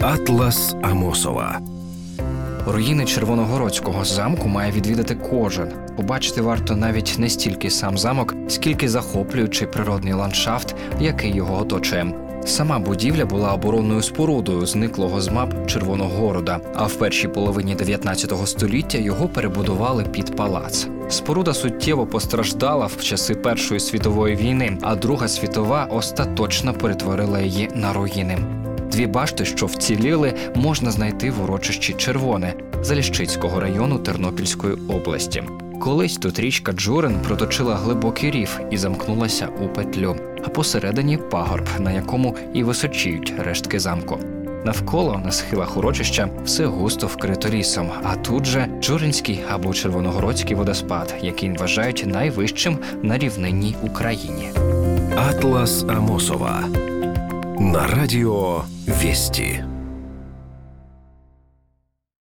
Атлас Амосова. Руїни Червоногородського замку має відвідати кожен. Побачити варто навіть не стільки сам замок, скільки захоплюючий природний ландшафт, який його оточує. Сама будівля була оборонною спорудою зниклого з мап Червоногорода, а в першій половині 19 століття його перебудували під палац. Споруда суттєво постраждала в часи Першої світової війни, а Друга світова остаточно перетворила її на руїни. Дві башти, що вціліли, можна знайти в урочищі Червоне Заліщицького району Тернопільської області. Колись тут річка Джурин проточила глибокий рів і замкнулася у петлю, а посередині пагорб, на якому і височіють рештки замку. Навколо на схилах урочища все густо вкрито лісом, а тут же Джуринський або Червоногородський водоспад, який вважають найвищим на рівнинній Україні. Атлас Амосова. На радио Вести.